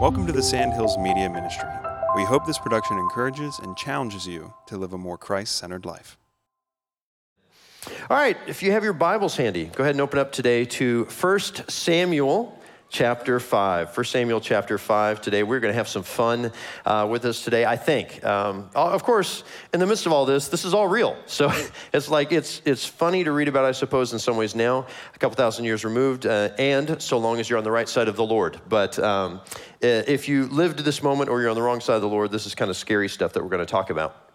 Welcome to the Sandhills Media Ministry. We hope this production encourages and challenges you to live a more Christ centered life. All right, if you have your Bibles handy, go ahead and open up today to 1 Samuel chapter 5. 1 Samuel chapter 5 today. We're going to have some fun uh, with us today, I think. Um, of course, in the midst of all this, this is all real. So it's like, it's, it's funny to read about, I suppose, in some ways now, a couple thousand years removed, uh, and so long as you're on the right side of the Lord. But um, if you lived this moment or you're on the wrong side of the Lord, this is kind of scary stuff that we're going to talk about.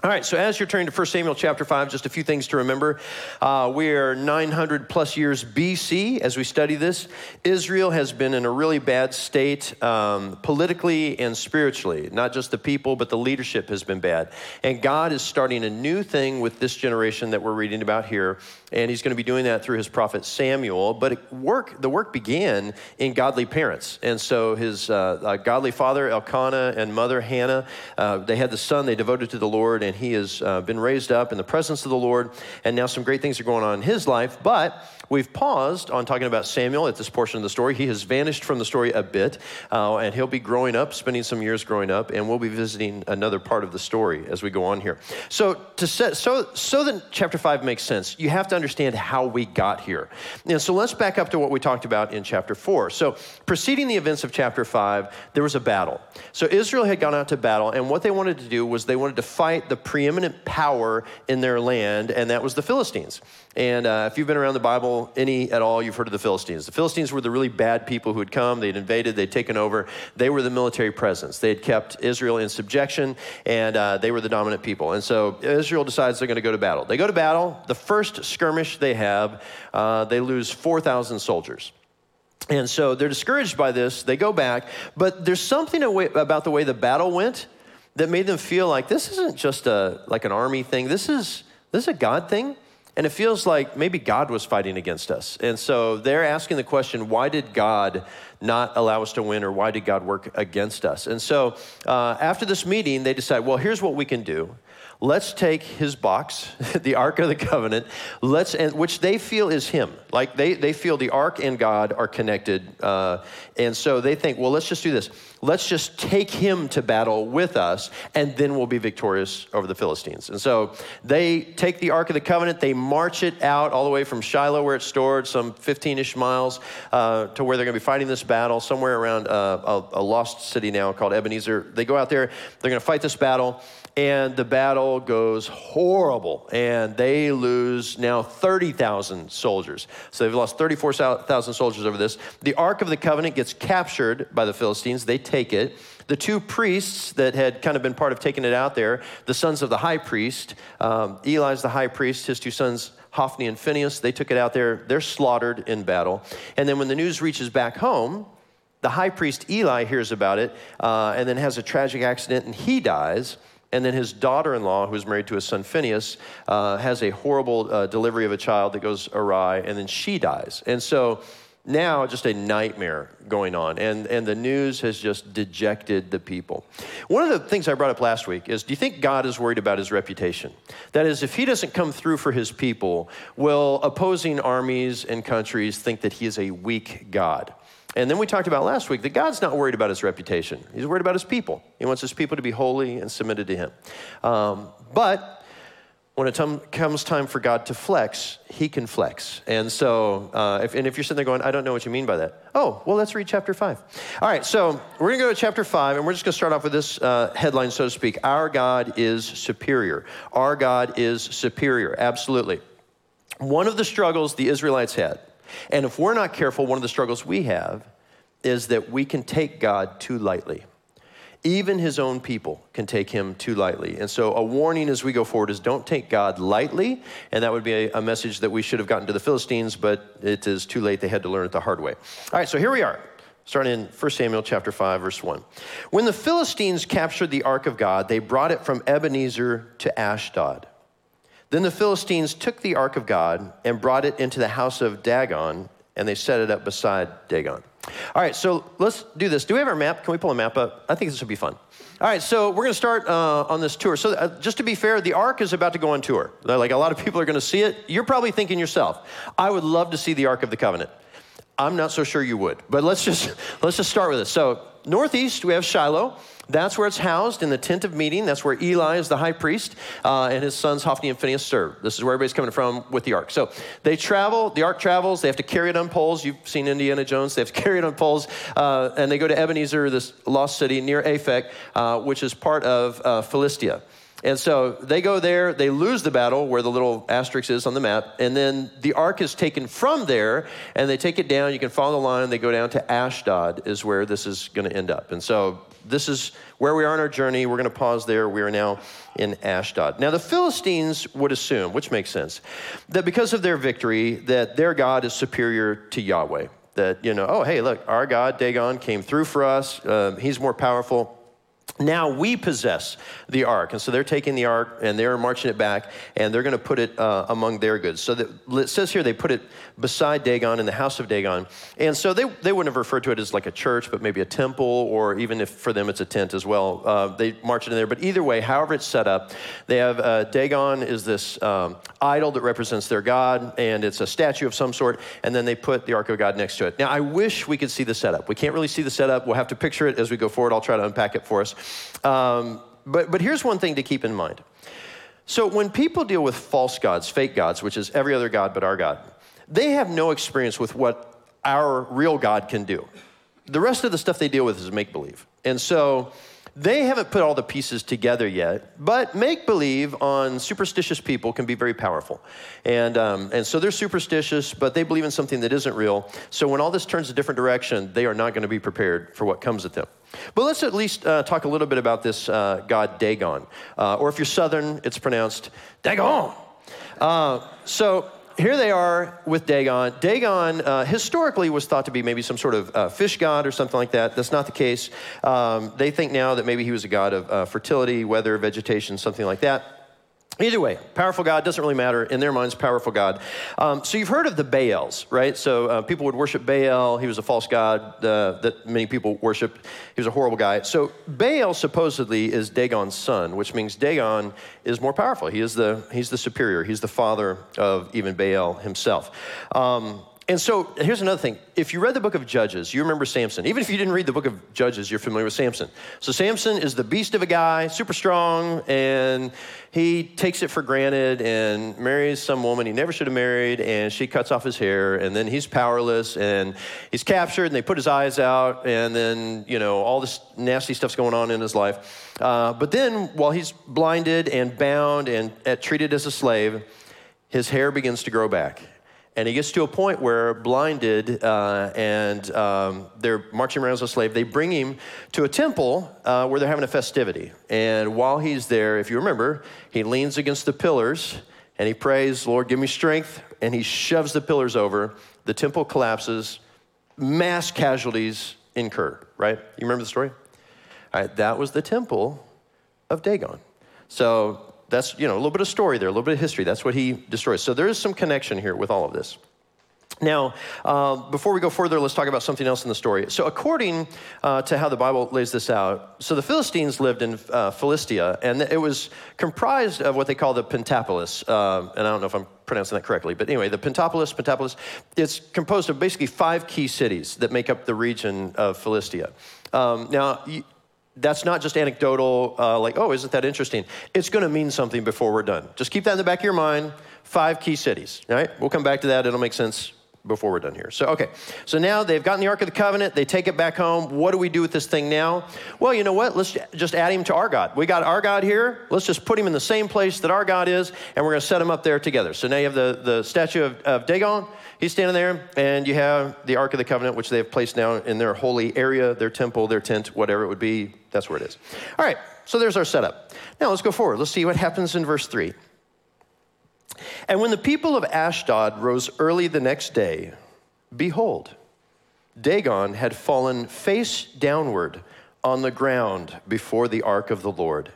All right, so as you're turning to 1 Samuel chapter 5, just a few things to remember. Uh, we are 900 plus years BC as we study this. Israel has been in a really bad state um, politically and spiritually. Not just the people, but the leadership has been bad. And God is starting a new thing with this generation that we're reading about here. And he's going to be doing that through his prophet Samuel. But work, the work began in godly parents. And so his uh, uh, godly father, Elkanah, and mother, Hannah, uh, they had the son they devoted to the Lord and he has uh, been raised up in the presence of the Lord. And now some great things are going on in his life. But we've paused on talking about Samuel at this portion of the story. He has vanished from the story a bit, uh, and he'll be growing up, spending some years growing up, and we'll be visiting another part of the story as we go on here. So, to set, so, so that chapter five makes sense, you have to understand how we got here. And so, let's back up to what we talked about in chapter four. So, preceding the events of chapter five, there was a battle. So, Israel had gone out to battle, and what they wanted to do was they wanted to fight the preeminent power in their land, and that was the Philistines. And uh, if you've been around the Bible any at all, you've heard of the Philistines. The Philistines were the really bad people who had come, they'd invaded, they'd taken over. They were the military presence. They had kept Israel in subjection, and uh, they were the dominant people. And so Israel decides they're going to go to battle. They go to battle. The first skirmish they have, uh, they lose 4,000 soldiers. And so they're discouraged by this. They go back, but there's something about the way the battle went that made them feel like this isn't just a like an army thing. This is this is a God thing. And it feels like maybe God was fighting against us. And so they're asking the question why did God not allow us to win, or why did God work against us? And so uh, after this meeting, they decide, well, here's what we can do let's take his box, the Ark of the Covenant, let's, and, which they feel is him. Like they, they feel the Ark and God are connected. Uh, and so they think, well, let's just do this. Let's just take him to battle with us, and then we'll be victorious over the Philistines. And so they take the Ark of the Covenant, they march it out all the way from Shiloh, where it's stored, some 15 ish miles, uh, to where they're going to be fighting this battle, somewhere around uh, a, a lost city now called Ebenezer. They go out there, they're going to fight this battle and the battle goes horrible and they lose now 30,000 soldiers. So they've lost 34,000 soldiers over this. The Ark of the Covenant gets captured by the Philistines. They take it. The two priests that had kind of been part of taking it out there, the sons of the high priest, um, Eli's the high priest, his two sons, Hophni and Phinehas, they took it out there. They're slaughtered in battle. And then when the news reaches back home, the high priest Eli hears about it uh, and then has a tragic accident and he dies. And then his daughter in law, who's married to his son Phinehas, uh, has a horrible uh, delivery of a child that goes awry, and then she dies. And so now just a nightmare going on, and, and the news has just dejected the people. One of the things I brought up last week is do you think God is worried about his reputation? That is, if he doesn't come through for his people, will opposing armies and countries think that he is a weak God? And then we talked about last week that God's not worried about his reputation. He's worried about his people. He wants his people to be holy and submitted to him. Um, but when it t- comes time for God to flex, he can flex. And so, uh, if, and if you're sitting there going, I don't know what you mean by that. Oh, well, let's read chapter five. All right, so we're going to go to chapter five, and we're just going to start off with this uh, headline, so to speak Our God is superior. Our God is superior, absolutely. One of the struggles the Israelites had and if we're not careful, one of the struggles we have is that we can take God too lightly. Even his own people can take him too lightly. And so, a warning as we go forward is don't take God lightly. And that would be a, a, message that we should have gotten to the Philistines, but it is too late. They had to learn it the hard way. All right, so here we are, starting in 1 Samuel chapter 5, verse 1. When the Philistines captured the ark of God, they brought it from Ebenezer to Ashdod. Then the Philistines took the ark of God and brought it into the house of Dagon, and they set it up beside Dagon. All right, so let's do this. Do we have our map? Can we pull a map up? I think this would be fun. All right, so we're going to start uh, on this tour. So, uh, just to be fair, the Ark is about to go on tour. Like a lot of people are going to see it. You're probably thinking yourself, I would love to see the Ark of the Covenant. I'm not so sure you would. But let's just let's just start with this. So northeast we have Shiloh. That's where it's housed in the tent of meeting. That's where Eli is the high priest uh, and his sons Hophni and Phinehas serve. This is where everybody's coming from with the ark. So they travel, the ark travels, they have to carry it on poles. You've seen Indiana Jones, they have to carry it on poles. Uh, and they go to Ebenezer, this lost city near Aphek, uh, which is part of uh, Philistia. And so they go there, they lose the battle where the little asterisk is on the map, and then the ark is taken from there and they take it down. You can follow the line, they go down to Ashdod, is where this is going to end up. And so this is where we are on our journey. We're going to pause there. We are now in Ashdod. Now the Philistines would assume, which makes sense, that because of their victory, that their God is superior to Yahweh. That, you know, oh, hey, look, our God, Dagon, came through for us. Uh, he's more powerful now we possess the ark. And so they're taking the ark and they're marching it back and they're going to put it uh, among their goods. So it says here they put it beside Dagon in the house of Dagon. And so they, they wouldn't have referred to it as like a church, but maybe a temple, or even if for them it's a tent as well. Uh, they march it in there. But either way, however it's set up, they have uh, Dagon is this um, idol that represents their God and it's a statue of some sort. And then they put the ark of God next to it. Now, I wish we could see the setup. We can't really see the setup. We'll have to picture it as we go forward. I'll try to unpack it for us. Um, but, but here's one thing to keep in mind. So when people deal with false gods, fake gods, which is every other God but our God, they have no experience with what our real God can do. The rest of the stuff they deal with is make believe. And so they haven't put all the pieces together yet, but make believe on superstitious people can be very powerful. And, um, and so they're superstitious, but they believe in something that isn't real. So when all this turns a different direction, they are not going to be prepared for what comes at them. But let's at least uh, talk a little bit about this uh, god Dagon. Uh, or if you're Southern, it's pronounced Dagon. Uh, so here they are with Dagon. Dagon uh, historically was thought to be maybe some sort of uh, fish god or something like that. That's not the case. Um, they think now that maybe he was a god of uh, fertility, weather, vegetation, something like that. Either way, powerful God doesn't really matter. In their minds, powerful God. Um, so you've heard of the Baals, right? So uh, people would worship Baal. He was a false god uh, that many people worshiped. He was a horrible guy. So Baal supposedly is Dagon's son, which means Dagon is more powerful. He is the he's the superior. He's the father of even Baal himself. Um, and so here's another thing. If you read the book of Judges, you remember Samson. Even if you didn't read the book of Judges, you're familiar with Samson. So Samson is the beast of a guy, super strong, and he takes it for granted and marries some woman he never should have married, and she cuts off his hair, and then he's powerless, and he's captured, and they put his eyes out, and then, you know, all this nasty stuff's going on in his life. Uh, but then, while he's blinded and bound and treated as a slave, his hair begins to grow back and he gets to a point where, blinded uh, and um, they're marching around as a slave, they bring him to a temple uh, where they're having a festivity. And while he's there, if you remember, he leans against the pillars and he prays, Lord, give me strength. And he shoves the pillars over. The temple collapses, mass casualties incur, right? You remember the story? All right, that was the temple of Dagon. So that's, you know, a little bit of story there, a little bit of history. That's what he destroys. So there is some connection here with all of this. Now, uh, before we go further, let's talk about something else in the story. So, according uh, to how the Bible lays this out, so the Philistines lived in uh, Philistia, and it was comprised of what they call the Pentapolis. Uh, and I don't know if I'm pronouncing that correctly, but anyway, the Pentapolis, Pentapolis, it's composed of basically five key cities that make up the region of Philistia. Um, now, that's not just anecdotal, uh, like, oh, isn't that interesting? It's going to mean something before we're done. Just keep that in the back of your mind. Five key cities, all right? We'll come back to that. It'll make sense before we're done here. So, okay. So now they've gotten the Ark of the Covenant. They take it back home. What do we do with this thing now? Well, you know what? Let's just add him to our God. We got our God here. Let's just put him in the same place that our God is, and we're going to set him up there together. So now you have the, the statue of, of Dagon. He's standing there, and you have the Ark of the Covenant, which they have placed now in their holy area, their temple, their tent, whatever it would be. That's where it is. All right, so there's our setup. Now let's go forward. Let's see what happens in verse 3. And when the people of Ashdod rose early the next day, behold, Dagon had fallen face downward on the ground before the ark of the Lord.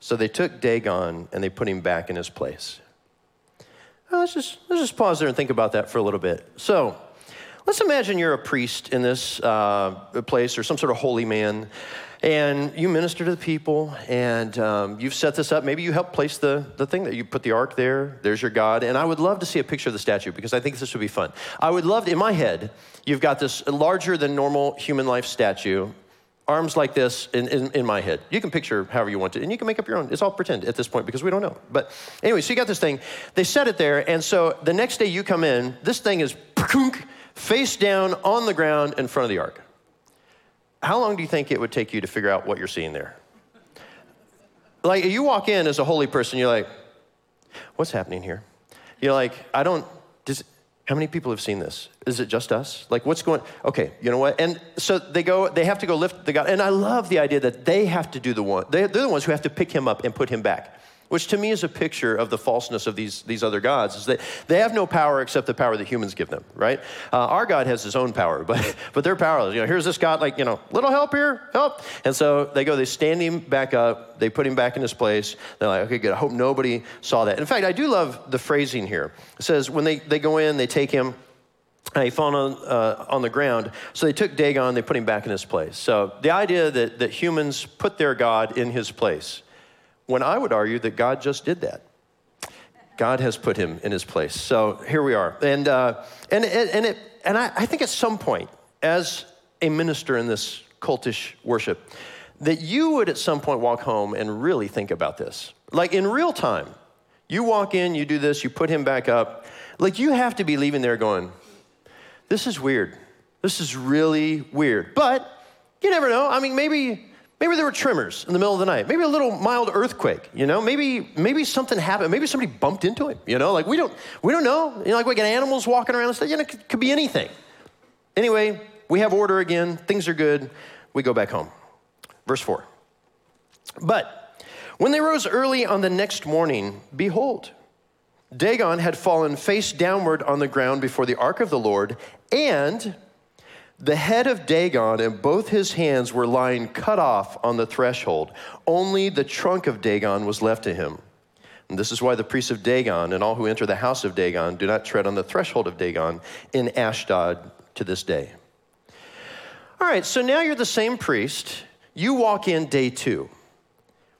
So they took Dagon and they put him back in his place. let's just, let's just pause there and think about that for a little bit. So, let's imagine you're a priest in this uh, place or some sort of holy man, and you minister to the people, and um, you've set this up. Maybe you help place the, the thing that you put the ark there. There's your God. And I would love to see a picture of the statue because I think this would be fun. I would love, to, in my head, you've got this larger than normal human life statue arms like this in, in, in, my head. You can picture however you want to, and you can make up your own. It's all pretend at this point because we don't know. But anyway, so you got this thing. They set it there, and so the next day you come in, this thing is face down on the ground in front of the ark. How long do you think it would take you to figure out what you're seeing there? Like, you walk in as a holy person, you're like, what's happening here? You're like, I don't, does, how many people have seen this? Is it just us? Like, what's going? Okay, you know what? And so they go. They have to go lift the God. And I love the idea that they have to do the one. They, they're the ones who have to pick him up and put him back which to me is a picture of the falseness of these, these other gods, is that they have no power except the power that humans give them, right? Uh, our God has his own power, but, but they're powerless. You know, here's this God, like, you know, little help here, help. And so they go, they stand him back up, they put him back in his place. They're like, okay, good, I hope nobody saw that. In fact, I do love the phrasing here. It says, when they, they go in, they take him, and he fell on, uh, on the ground. So they took Dagon, they put him back in his place. So the idea that, that humans put their God in his place, when I would argue that God just did that. God has put him in his place. So here we are. And, uh, and, and, it, and I, I think at some point, as a minister in this cultish worship, that you would at some point walk home and really think about this. Like in real time, you walk in, you do this, you put him back up. Like you have to be leaving there going, this is weird. This is really weird. But you never know. I mean, maybe maybe there were tremors in the middle of the night. Maybe a little mild earthquake. You know, maybe maybe something happened. Maybe somebody bumped into him. You know, like we don't we don't know. You know, like we got animals walking around and stuff. You know, it could, could be anything. Anyway, we have order again. Things are good. We go back home. Verse four. But when they rose early on the next morning, behold. Dagon had fallen face downward on the ground before the ark of the Lord, and the head of Dagon and both his hands were lying cut off on the threshold. Only the trunk of Dagon was left to him. And this is why the priests of Dagon and all who enter the house of Dagon do not tread on the threshold of Dagon in Ashdod to this day. All right, so now you're the same priest. You walk in day two.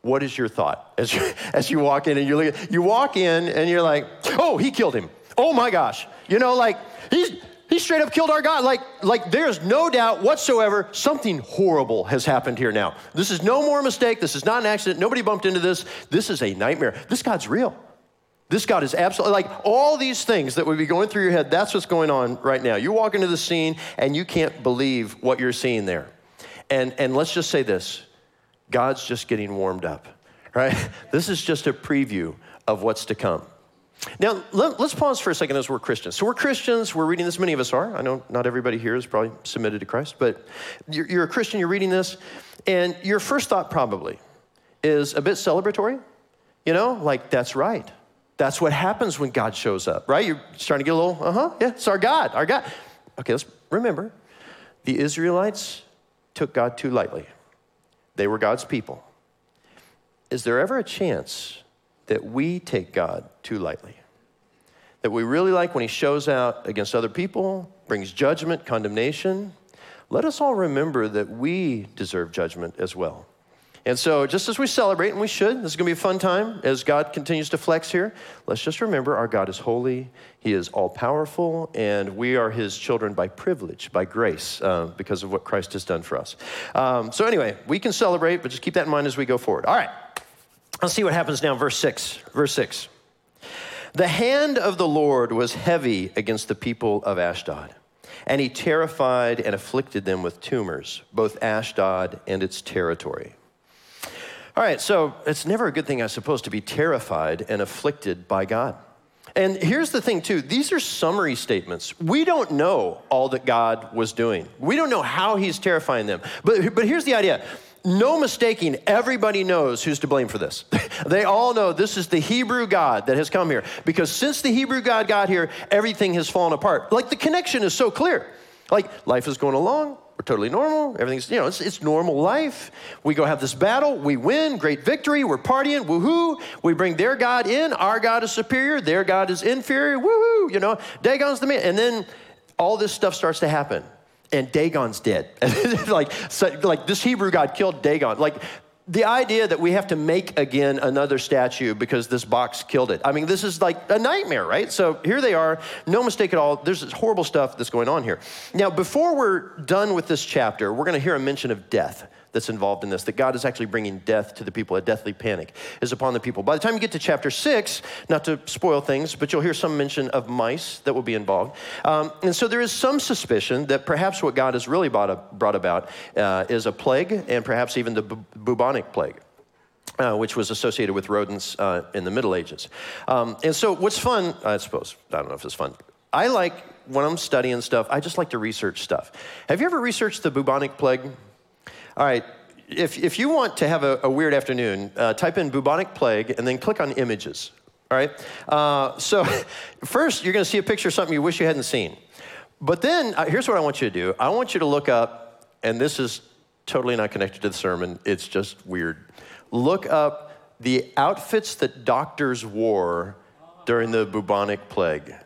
What is your thought as you, as you walk in and you you walk in and you're like, oh, he killed him. Oh my gosh. You know, like he's he straight up killed our God. Like, like there's no doubt whatsoever something horrible has happened here now. This is no more mistake. This is not an accident. Nobody bumped into this. This is a nightmare. This God's real. This God is absolutely like all these things that would be going through your head. That's what's going on right now. You walk into the scene and you can't believe what you're seeing there. And, and let's just say this God's just getting warmed up, right? This is just a preview of what's to come. Now, let, us pause for a second as we're Christians. So, we're Christians, we're reading this, many of us are. I know not everybody here is probably submitted to Christ, but you're, you're a Christian, you're reading this, and your first thought probably is a bit celebratory. You know, like, that's right. That's what happens when God shows up, right? You're starting to get a little, uh huh, yeah, it's our God, our God. Okay, let's remember the Israelites took God too lightly, they were God's people. Is there ever a chance that we take God too lightly. That we really like when he shows out against other people, brings judgment, condemnation. Let us all remember that we deserve judgment as well. And so, just as we celebrate, and we should, this is going to be a fun time as God continues to flex here. Let's just remember our God is holy, He is all powerful, and we are His children by privilege, by grace, uh, because of what Christ has done for us. Um, so, anyway, we can celebrate, but just keep that in mind as we go forward. All right. Let's see what happens now, verse 6. Verse 6. The hand of the Lord was heavy against the people of Ashdod, and he terrified and afflicted them with tumors, both Ashdod and its territory. All right, so it's never a good thing, I suppose, to be terrified and afflicted by God. And here's the thing, too these are summary statements. We don't know all that God was doing, we don't know how he's terrifying them. But, but here's the idea no mistaking, everybody knows who's to blame for this. they all know this is the Hebrew God that has come here. Because since the Hebrew God got here, everything has fallen apart. Like the connection is so clear. Like life is going along, we're totally normal. Everything's, you know, it's, it's normal life. We go have this battle, we win, great victory, we're partying, woohoo. We bring their God in, our God is superior, their God is inferior, woohoo. You know, Dagon's the man. And then all this stuff starts to happen. And Dagon's dead. like, so, like this Hebrew god killed Dagon. Like the idea that we have to make again another statue because this box killed it. I mean, this is like a nightmare, right? So here they are, no mistake at all. There's this horrible stuff that's going on here. Now, before we're done with this chapter, we're going to hear a mention of death that's involved in this, that God is actually bringing death to the people. A deathly panic is upon the people. By the time you get to chapter six, not to spoil things, but you'll hear some mention of mice that will be involved. Um, and so there is some suspicion that perhaps what God has really brought, brought about uh, is a plague and perhaps even the bu- bubonic plague. Uh, which was associated with rodents uh, in the Middle Ages. Um, and so, what's fun, I suppose, I don't know if it's fun. I like, when I'm studying stuff, I just like to research stuff. Have you ever researched the bubonic plague? All right, if, if you want to have a, a weird afternoon, uh, type in bubonic plague and then click on images. All right? Uh, so, first, you're going to see a picture of something you wish you hadn't seen. But then, uh, here's what I want you to do I want you to look up, and this is totally not connected to the sermon, it's just weird. Look up the outfits that doctors wore during the bubonic plague.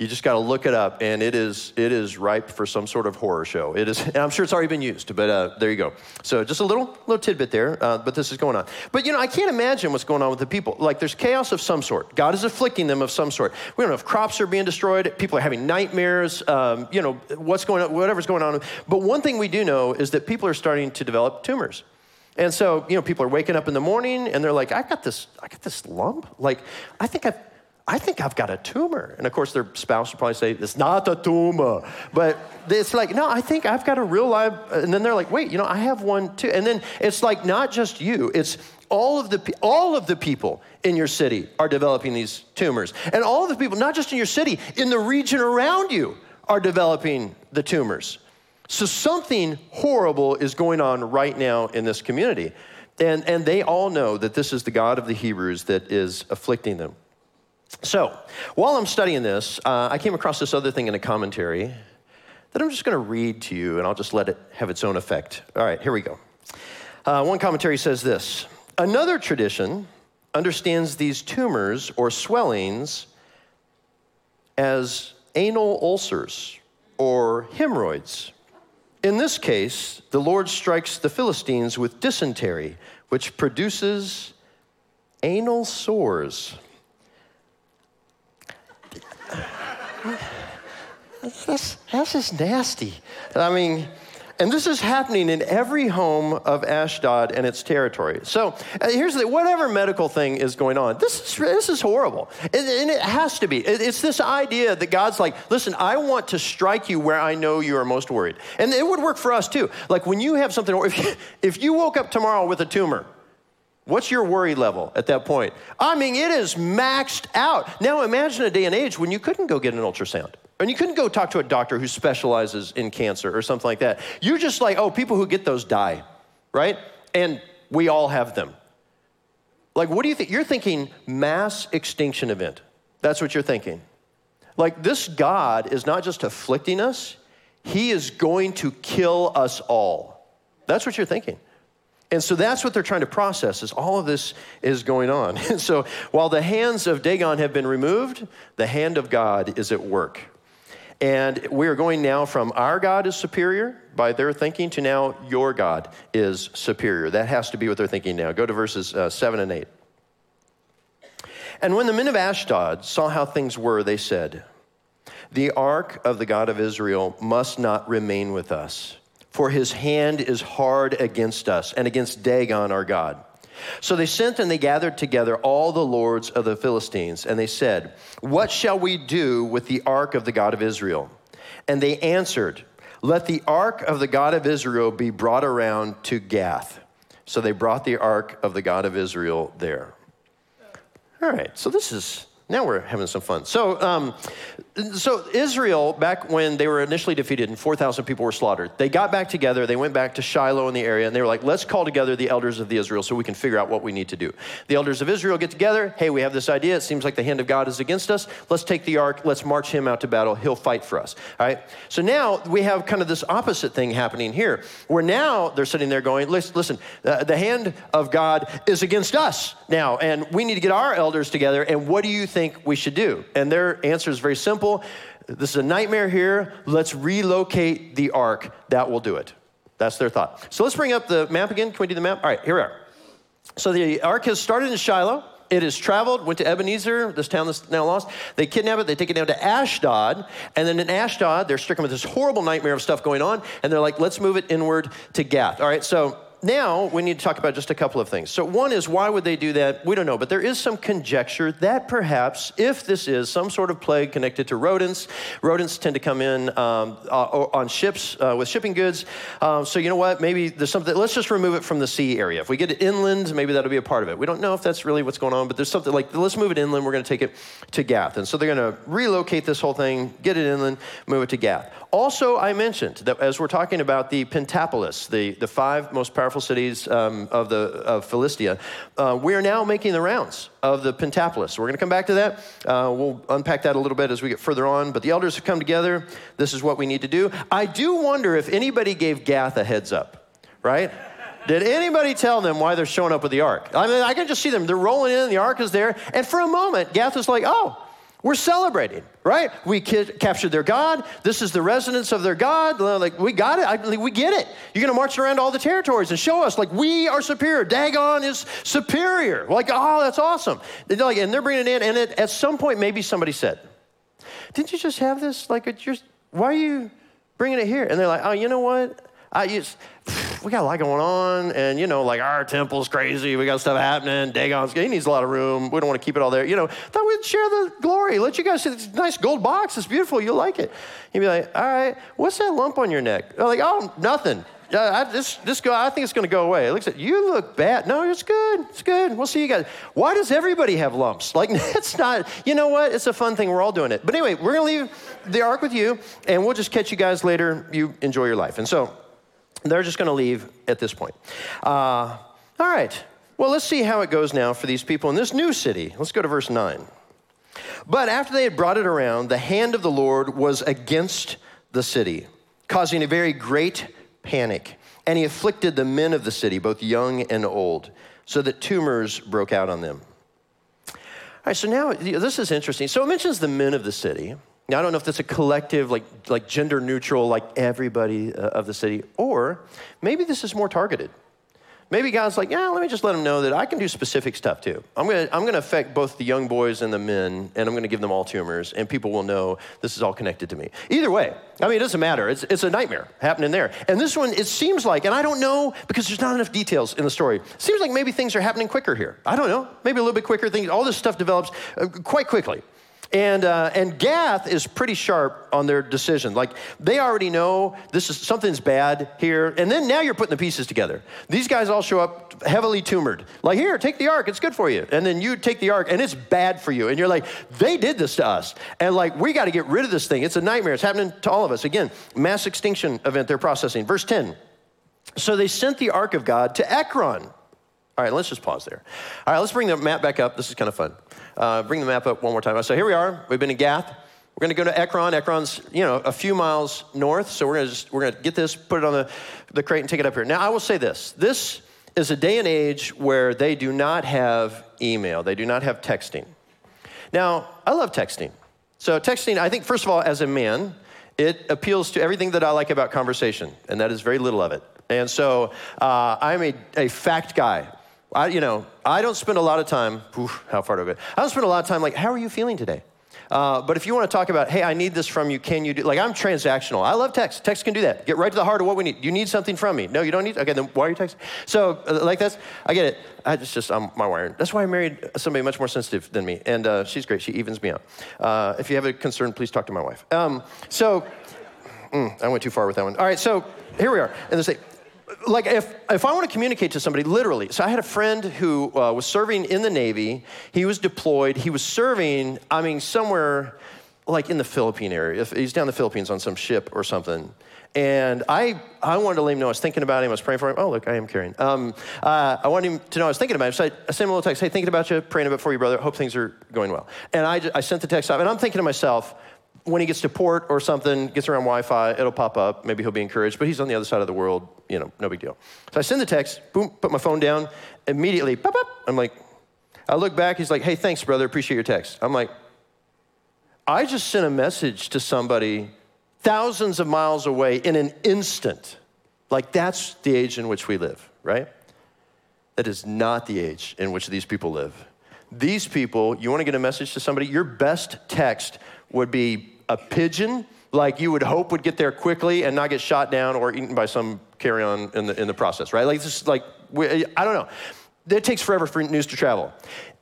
You just got to look it up, and it is it is ripe for some sort of horror show. It is, and I'm sure it's already been used, but uh, there you go. So just a little little tidbit there, uh, but this is going on. But you know, I can't imagine what's going on with the people. Like there's chaos of some sort. God is afflicting them of some sort. We don't know if crops are being destroyed. People are having nightmares. Um, you know what's going on, whatever's going on. But one thing we do know is that people are starting to develop tumors. And so, you know, people are waking up in the morning and they're like, I got this, I got this lump. Like, I think I've I think I've got a tumor. And of course, their spouse would probably say, It's not a tumor. But it's like, No, I think I've got a real live. And then they're like, Wait, you know, I have one too. And then it's like, not just you, it's all of the, all of the people in your city are developing these tumors. And all of the people, not just in your city, in the region around you, are developing the tumors. So something horrible is going on right now in this community. And, and they all know that this is the God of the Hebrews that is afflicting them. So, while I'm studying this, uh, I came across this other thing in a commentary that I'm just going to read to you, and I'll just let it have its own effect. All right, here we go. Uh, one commentary says this Another tradition understands these tumors or swellings as anal ulcers or hemorrhoids. In this case, the Lord strikes the Philistines with dysentery, which produces anal sores. That's, that's just nasty. I mean, and this is happening in every home of Ashdod and its territory. So uh, here's the whatever medical thing is going on, this is, this is horrible. And, and it has to be. It, it's this idea that God's like, listen, I want to strike you where I know you are most worried. And it would work for us too. Like when you have something, if if you woke up tomorrow with a tumor, What's your worry level at that point? I mean, it is maxed out. Now imagine a day and age when you couldn't go get an ultrasound. And you couldn't go talk to a doctor who specializes in cancer or something like that. You're just like, oh, people who get those die, right? And we all have them. Like, what do you think? You're thinking mass extinction event. That's what you're thinking. Like, this God is not just afflicting us, He is going to kill us all. That's what you're thinking. And so that's what they're trying to process is all of this is going on. And so while the hands of Dagon have been removed, the hand of God is at work. And we are going now from our God is superior by their thinking to now your God is superior. That has to be what they're thinking now. Go to verses uh, 7 and 8. And when the men of Ashdod saw how things were, they said, The ark of the God of Israel must not remain with us for his hand is hard against us and against Dagon our God. So they sent and they gathered together all the lords of the Philistines, and they said, What shall we do with the ark of the God of Israel? And they answered, Let the ark of the God of Israel be brought around to Gath. So they brought the ark of the God of Israel there. All right, so this is now we're having some fun. So, um, so Israel, back when they were initially defeated and 4,000 people were slaughtered, they got back together. They went back to Shiloh in the area, and they were like, "Let's call together the elders of the Israel so we can figure out what we need to do." The elders of Israel get together. Hey, we have this idea. It seems like the hand of God is against us. Let's take the ark. Let's march him out to battle. He'll fight for us. All right. So now we have kind of this opposite thing happening here, where now they're sitting there going, "Listen, uh, the hand of God is against us now, and we need to get our elders together. And what do you think?" think we should do? And their answer is very simple This is a nightmare here. Let's relocate the ark. That will do it. That's their thought. So let's bring up the map again. Can we do the map? All right, here we are. So the ark has started in Shiloh. It has traveled, went to Ebenezer, this town that's now lost. They kidnap it, they take it down to Ashdod, and then in Ashdod, they're stricken with this horrible nightmare of stuff going on, and they're like, let's move it inward to Gath. All right, so now we need to talk about just a couple of things. So, one is why would they do that? We don't know, but there is some conjecture that perhaps if this is some sort of plague connected to rodents, rodents tend to come in um, uh, on ships uh, with shipping goods. Um, so, you know what? Maybe there's something, let's just remove it from the sea area. If we get it inland, maybe that'll be a part of it. We don't know if that's really what's going on, but there's something like, let's move it inland. We're going to take it to Gath. And so they're going to relocate this whole thing, get it inland, move it to Gath. Also, I mentioned that as we're talking about the Pentapolis, the, the five most powerful cities um, of, the, of Philistia, uh, we are now making the rounds of the Pentapolis. We're going to come back to that. Uh, we'll unpack that a little bit as we get further on. But the elders have come together. This is what we need to do. I do wonder if anybody gave Gath a heads up, right? Did anybody tell them why they're showing up with the ark? I mean, I can just see them. They're rolling in, the ark is there. And for a moment, Gath is like, oh, we're celebrating, right? We captured their God. This is the residence of their God. Like, we got it. I, we get it. You're going to march around all the territories and show us, like, we are superior. Dagon is superior. Like, oh, that's awesome. And, like, and they're bringing it in. And it, at some point, maybe somebody said, Didn't you just have this? Like, just, why are you bringing it here? And they're like, Oh, you know what? I just, we got a lot going on, and you know, like our temple's crazy. We got stuff happening. Dagon's he needs a lot of room. We don't want to keep it all there. You know, thought we'd share the glory. Let you guys see this nice gold box. It's beautiful. You'll like it. You'd be like, all right, what's that lump on your neck? They're like, oh, nothing. Uh, I, this, this go, I think it's going to go away. It looks at you look bad. No, it's good. It's good. We'll see you guys. Why does everybody have lumps? Like it's not. You know what? It's a fun thing. We're all doing it. But anyway, we're going to leave the ark with you, and we'll just catch you guys later. You enjoy your life. And so they're just going to leave at this point. Uh, all right. Well, let's see how it goes now for these people in this new city. Let's go to verse 9. But after they had brought it around, the hand of the Lord was against the city, causing a very great panic. And he afflicted the men of the city, both young and old, so that tumors broke out on them. All right, so now this is interesting. So it mentions the men of the city. Now, I don't know if that's a collective, like, like gender neutral, like everybody uh, of the city, or maybe this is more targeted. Maybe God's like, yeah, let me just let them know that I can do specific stuff too. I'm gonna, I'm gonna affect both the young boys and the men, and I'm gonna give them all tumors, and people will know this is all connected to me. Either way, I mean, it doesn't matter. It's, it's a nightmare happening there. And this one, it seems like, and I don't know because there's not enough details in the story, seems like maybe things are happening quicker here. I don't know. Maybe a little bit quicker. Things, all this stuff develops uh, quite quickly. And, uh, and Gath is pretty sharp on their decision. Like they already know this is something's bad here. And then now you're putting the pieces together. These guys all show up heavily tumored. Like, here, take the ark, it's good for you. And then you take the ark and it's bad for you. And you're like, they did this to us. And like, we got to get rid of this thing. It's a nightmare. It's happening to all of us. Again, mass extinction event they're processing. Verse 10. So they sent the ark of God to Ekron. All right, let's just pause there. All right, let's bring the map back up. This is kind of fun. Uh, bring the map up one more time. So here we are. We've been in Gath. We're going to go to Ekron. Ekron's, you know, a few miles north. So we're going to just, we're going to get this, put it on the, the crate, and take it up here. Now, I will say this. This is a day and age where they do not have email. They do not have texting. Now, I love texting. So texting, I think, first of all, as a man, it appeals to everything that I like about conversation, and that is very little of it. And so uh, I'm a, a fact guy. I, you know, I don't spend a lot of time, how far do I go? I don't spend a lot of time like, how are you feeling today? Uh, but if you want to talk about, hey, I need this from you, can you do, like I'm transactional. I love text. Text can do that. Get right to the heart of what we need. You need something from me. No, you don't need, okay, then why are you texting? So uh, like this, I get it. I just, just I'm my wiring. That's why I married somebody much more sensitive than me. And uh, she's great. She evens me out. Uh, if you have a concern, please talk to my wife. Um, so, mm, I went too far with that one. All right, so here we are. And they say, like if, if I want to communicate to somebody, literally, so I had a friend who uh, was serving in the Navy. He was deployed. He was serving, I mean, somewhere like in the Philippine area. He's down the Philippines on some ship or something. And I, I wanted to let him know I was thinking about him. I was praying for him. Oh, look, I am carrying. Um, uh, I wanted him to know I was thinking about him. So I, I sent him a little text. Hey, thinking about you, praying about for you, brother. Hope things are going well. And I, I sent the text off. And I'm thinking to myself, when he gets to port or something, gets around Wi-Fi, it'll pop up. Maybe he'll be encouraged, but he's on the other side of the world. You know, no big deal. So I send the text, boom, put my phone down. Immediately, pop up. I'm like, I look back. He's like, "Hey, thanks, brother. Appreciate your text." I'm like, I just sent a message to somebody thousands of miles away in an instant. Like, that's the age in which we live, right? That is not the age in which these people live. These people, you want to get a message to somebody, your best text would be a pigeon, like you would hope would get there quickly and not get shot down or eaten by some carrion in the, in the process, right? Like, this, is like, I don't know. It takes forever for news to travel.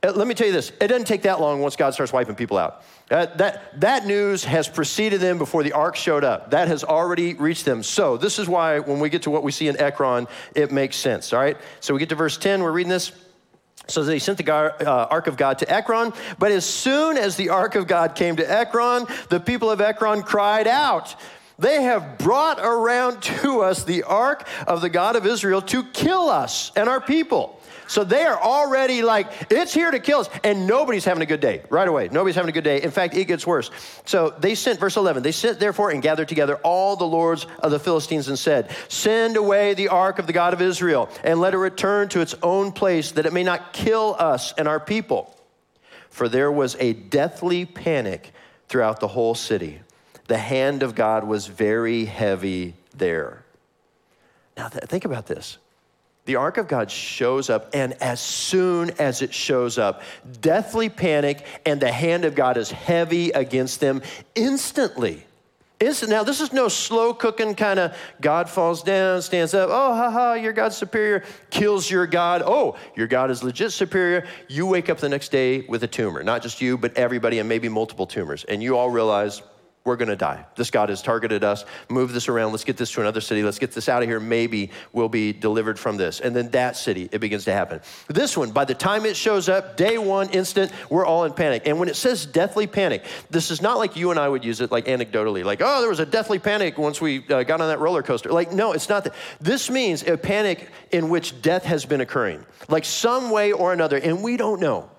Uh, let me tell you this it doesn't take that long once God starts wiping people out. Uh, that, that news has preceded them before the ark showed up. That has already reached them. So, this is why when we get to what we see in Ekron, it makes sense, all right? So, we get to verse 10, we're reading this. So they sent the uh, ark of God to Ekron. But as soon as the ark of God came to Ekron, the people of Ekron cried out. They have brought around to us the ark of the God of Israel to kill us and our people. So they are already like, it's here to kill us. And nobody's having a good day right away. Nobody's having a good day. In fact, it gets worse. So they sent, verse 11, they sent therefore and gathered together all the lords of the Philistines and said, Send away the ark of the God of Israel and let it return to its own place that it may not kill us and our people. For there was a deathly panic throughout the whole city. The hand of God was very heavy there. Now, th- think about this the ark of God shows up, and as soon as it shows up, deathly panic, and the hand of God is heavy against them instantly. Instant. Now, this is no slow cooking kind of God falls down, stands up, oh, ha ha, your God's superior, kills your God. Oh, your God is legit superior. You wake up the next day with a tumor. Not just you, but everybody, and maybe multiple tumors. And you all realize, we're going to die. This God has targeted us. Move this around. Let's get this to another city. Let's get this out of here. Maybe we'll be delivered from this. And then that city, it begins to happen. This one, by the time it shows up, day one, instant, we're all in panic. And when it says deathly panic, this is not like you and I would use it like anecdotally, like, oh, there was a deathly panic once we uh, got on that roller coaster. Like, no, it's not that. This means a panic in which death has been occurring, like some way or another, and we don't know.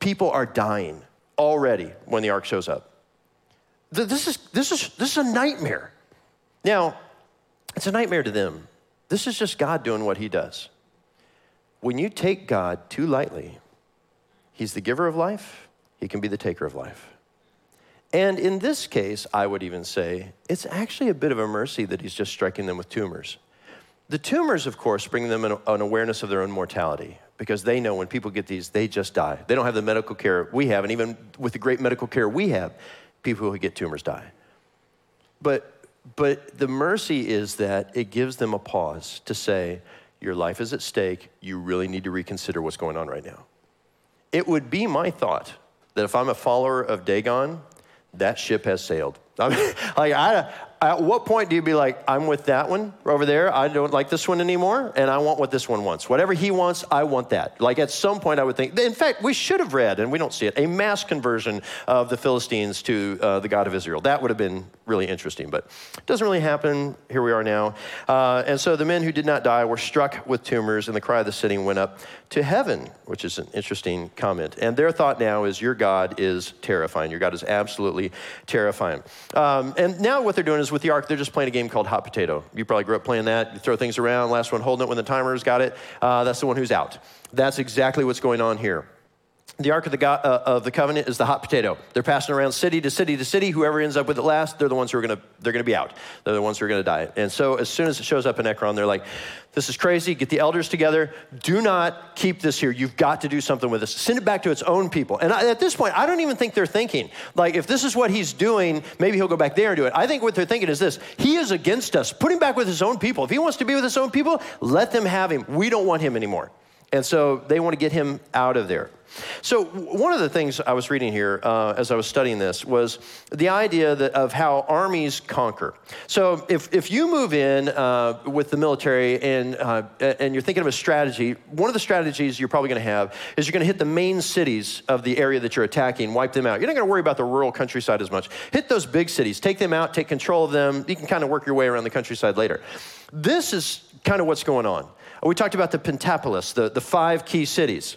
People are dying already when the ark shows up. This is, this, is, this is a nightmare. Now, it's a nightmare to them. This is just God doing what he does. When you take God too lightly, he's the giver of life, he can be the taker of life. And in this case, I would even say it's actually a bit of a mercy that he's just striking them with tumors. The tumors, of course, bring them an, an awareness of their own mortality because they know when people get these, they just die. They don't have the medical care we have, and even with the great medical care we have, people who get tumors die. But, but the mercy is that it gives them a pause to say, Your life is at stake. You really need to reconsider what's going on right now. It would be my thought that if I'm a follower of Dagon, that ship has sailed. I mean, like I, at what point do you be like, I'm with that one over there. I don't like this one anymore, and I want what this one wants. Whatever he wants, I want that. Like at some point, I would think. In fact, we should have read, and we don't see it, a mass conversion of the Philistines to uh, the God of Israel. That would have been really interesting, but it doesn't really happen. Here we are now. Uh, and so the men who did not die were struck with tumors, and the cry of the city went up to heaven, which is an interesting comment. And their thought now is, Your God is terrifying. Your God is absolutely terrifying. Um, and now what they're doing is with the ark, they're just playing a game called hot potato. You probably grew up playing that. You throw things around, last one holding it when the timer's got it. Uh, that's the one who's out. That's exactly what's going on here. The Ark of the, God, uh, of the Covenant is the hot potato. They're passing around city to city to city. Whoever ends up with it last, they're the ones who are going to they're going to be out. They're the ones who are going to die. And so as soon as it shows up in Ekron, they're like, "This is crazy. Get the elders together. Do not keep this here. You've got to do something with this. Send it back to its own people." And I, at this point, I don't even think they're thinking like, if this is what he's doing, maybe he'll go back there and do it. I think what they're thinking is this: He is against us. Put him back with his own people. If he wants to be with his own people, let them have him. We don't want him anymore. And so they want to get him out of there. So, one of the things I was reading here uh, as I was studying this was the idea that, of how armies conquer. So, if, if you move in uh, with the military and, uh, and you're thinking of a strategy, one of the strategies you're probably going to have is you're going to hit the main cities of the area that you're attacking, wipe them out. You're not going to worry about the rural countryside as much. Hit those big cities, take them out, take control of them. You can kind of work your way around the countryside later. This is kind of what's going on. We talked about the Pentapolis, the, the five key cities.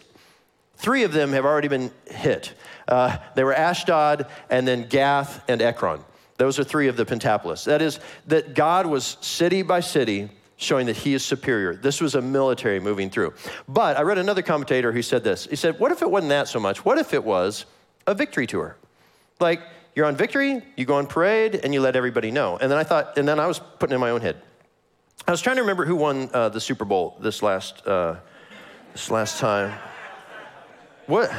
Three of them have already been hit. Uh, they were Ashdod, and then Gath and Ekron. Those are three of the Pentapolis. That is, that God was city by city showing that he is superior. This was a military moving through. But I read another commentator who said this. He said, What if it wasn't that so much? What if it was a victory tour? Like, you're on victory, you go on parade, and you let everybody know. And then I thought, and then I was putting in my own head. I was trying to remember who won uh, the Super Bowl this last, uh, this last time. What?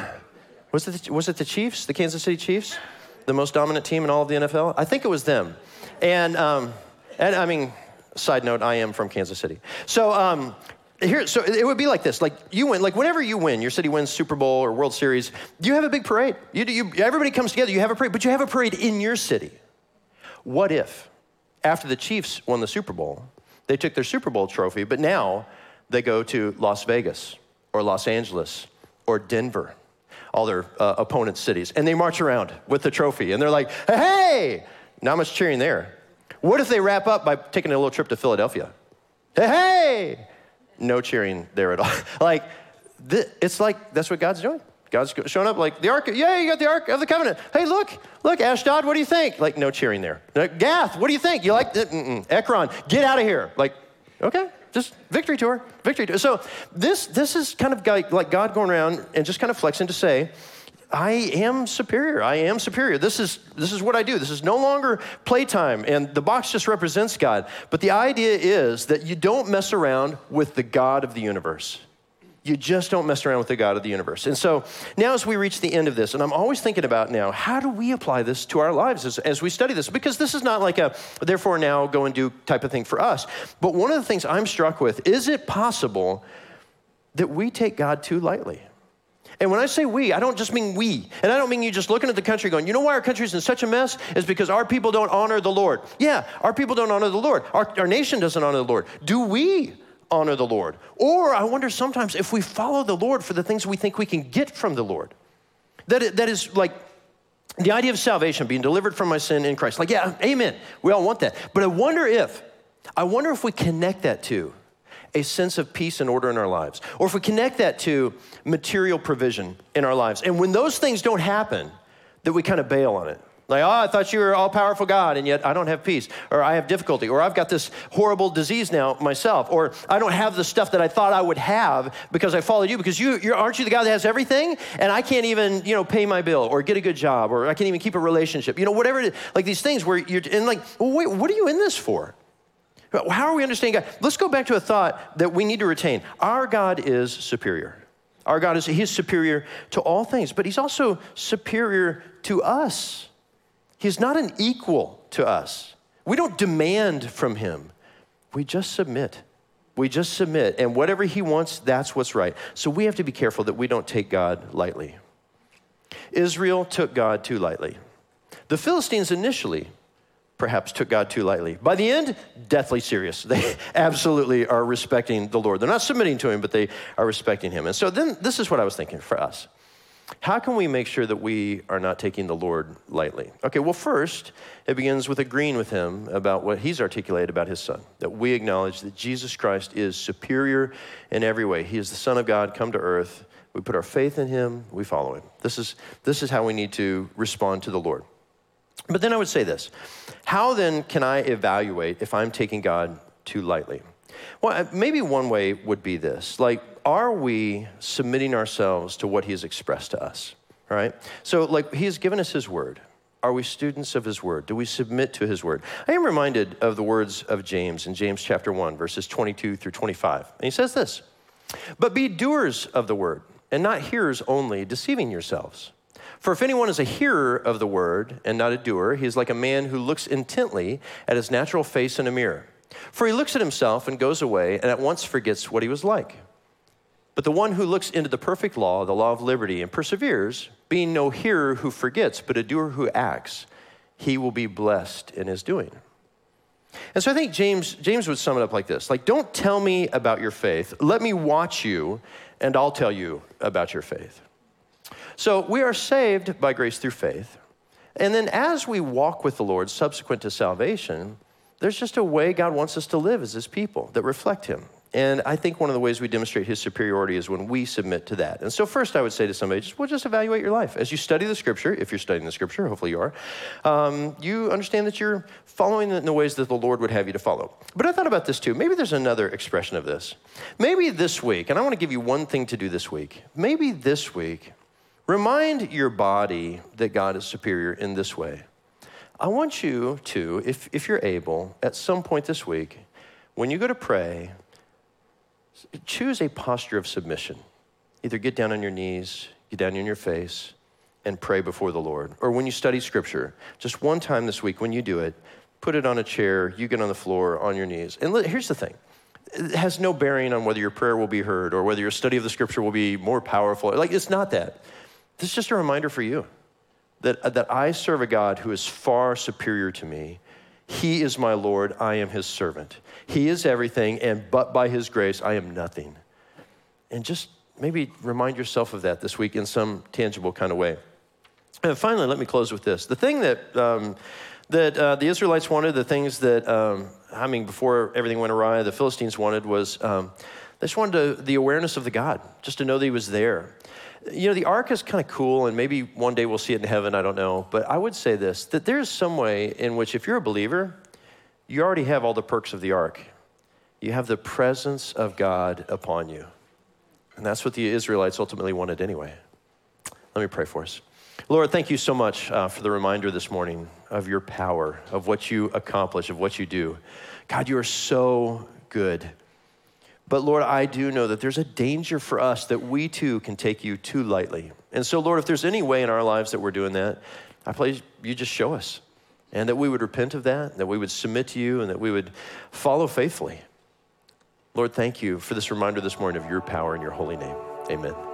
Was it, the, was it the Chiefs, the Kansas City Chiefs? The most dominant team in all of the NFL? I think it was them. And, um, and I mean, side note, I am from Kansas City. So, um, here, so it would be like this: like you win, like whenever you win, your city wins Super Bowl or World Series, you have a big parade. You, you, everybody comes together. You have a parade, but you have a parade in your city. What if, after the Chiefs won the Super Bowl, they took their Super Bowl trophy, but now they go to Las Vegas or Los Angeles or Denver, all their uh, opponents' cities, and they march around with the trophy, and they're like, "Hey!" Not much cheering there. What if they wrap up by taking a little trip to Philadelphia? Hey! hey! no cheering there at all. like, th- it's like that's what God's doing. God's showing up like the ark. Yeah, you got the ark of the covenant. Hey, look, look, Ashdod. What do you think? Like, no cheering there. Like, Gath. What do you think? You like uh, the, Ekron? Get out of here. Like, okay, just victory tour, victory tour. So this this is kind of like God going around and just kind of flexing to say, I am superior. I am superior. This is, this is what I do. This is no longer playtime, and the box just represents God. But the idea is that you don't mess around with the God of the universe. You just don't mess around with the God of the universe. And so now, as we reach the end of this, and I'm always thinking about now, how do we apply this to our lives as, as we study this? Because this is not like a therefore now go and do type of thing for us. But one of the things I'm struck with is it possible that we take God too lightly? And when I say we, I don't just mean we. And I don't mean you just looking at the country going, you know why our country's in such a mess? Is because our people don't honor the Lord. Yeah, our people don't honor the Lord. Our, our nation doesn't honor the Lord. Do we honor the Lord? Or I wonder sometimes if we follow the Lord for the things we think we can get from the Lord. That, that is like the idea of salvation, being delivered from my sin in Christ. Like, yeah, amen. We all want that. But I wonder if, I wonder if we connect that to a sense of peace and order in our lives. Or if we connect that to material provision in our lives. And when those things don't happen, that we kind of bail on it. Like, oh, I thought you were all powerful God, and yet I don't have peace, or I have difficulty, or I've got this horrible disease now myself, or I don't have the stuff that I thought I would have because I followed you. Because you, you aren't you the guy that has everything, and I can't even, you know, pay my bill, or get a good job, or I can't even keep a relationship. You know, whatever. It is, like these things where you're, and like, well, wait, what are you in this for? How are we understanding God? Let's go back to a thought that we need to retain. Our God is superior. Our God is He's superior to all things, but He's also superior to us. He's not an equal to us. We don't demand from Him, we just submit. We just submit, and whatever He wants, that's what's right. So we have to be careful that we don't take God lightly. Israel took God too lightly. The Philistines initially perhaps took God too lightly. By the end, deathly serious. They absolutely are respecting the Lord. They're not submitting to Him, but they are respecting Him. And so then this is what I was thinking for us. How can we make sure that we are not taking the Lord lightly? Okay, well, first, it begins with agreeing with Him about what He's articulated about His Son, that we acknowledge that Jesus Christ is superior in every way. He is the Son of God come to earth. We put our faith in Him, we follow Him. This is, this is how we need to respond to the Lord. But then I would say this How then can I evaluate if I'm taking God too lightly? Well, maybe one way would be this like, are we submitting ourselves to what He has expressed to us? All right? So, like, He has given us His word. Are we students of His word? Do we submit to His word? I am reminded of the words of James in James chapter 1, verses 22 through 25. And he says this But be doers of the word, and not hearers only, deceiving yourselves. For if anyone is a hearer of the word and not a doer, he is like a man who looks intently at his natural face in a mirror. For he looks at himself and goes away and at once forgets what he was like. But the one who looks into the perfect law, the law of liberty, and perseveres, being no hearer who forgets, but a doer who acts, he will be blessed in his doing. And so I think James, James would sum it up like this like, don't tell me about your faith. Let me watch you, and I'll tell you about your faith. So we are saved by grace through faith. And then as we walk with the Lord subsequent to salvation, there's just a way God wants us to live as his people that reflect him. And I think one of the ways we demonstrate his superiority is when we submit to that. And so, first, I would say to somebody, just, well, just evaluate your life. As you study the scripture, if you're studying the scripture, hopefully you are, um, you understand that you're following in the ways that the Lord would have you to follow. But I thought about this too. Maybe there's another expression of this. Maybe this week, and I want to give you one thing to do this week. Maybe this week, Remind your body that God is superior in this way. I want you to, if, if you're able, at some point this week, when you go to pray, choose a posture of submission. Either get down on your knees, get down on your face, and pray before the Lord. Or when you study scripture, just one time this week when you do it, put it on a chair, you get on the floor on your knees. And here's the thing it has no bearing on whether your prayer will be heard or whether your study of the scripture will be more powerful. Like, it's not that. This is just a reminder for you that, that I serve a God who is far superior to me. He is my Lord, I am his servant. He is everything, and but by his grace, I am nothing. And just maybe remind yourself of that this week in some tangible kind of way. And finally, let me close with this. The thing that, um, that uh, the Israelites wanted, the things that, um, I mean, before everything went awry, the Philistines wanted was um, they just wanted to, the awareness of the God, just to know that He was there. You know, the ark is kind of cool, and maybe one day we'll see it in heaven, I don't know. But I would say this that there's some way in which, if you're a believer, you already have all the perks of the ark. You have the presence of God upon you. And that's what the Israelites ultimately wanted anyway. Let me pray for us. Lord, thank you so much uh, for the reminder this morning of your power, of what you accomplish, of what you do. God, you are so good. But Lord, I do know that there's a danger for us that we too can take you too lightly. And so, Lord, if there's any way in our lives that we're doing that, I pray you just show us. And that we would repent of that, that we would submit to you, and that we would follow faithfully. Lord, thank you for this reminder this morning of your power in your holy name. Amen.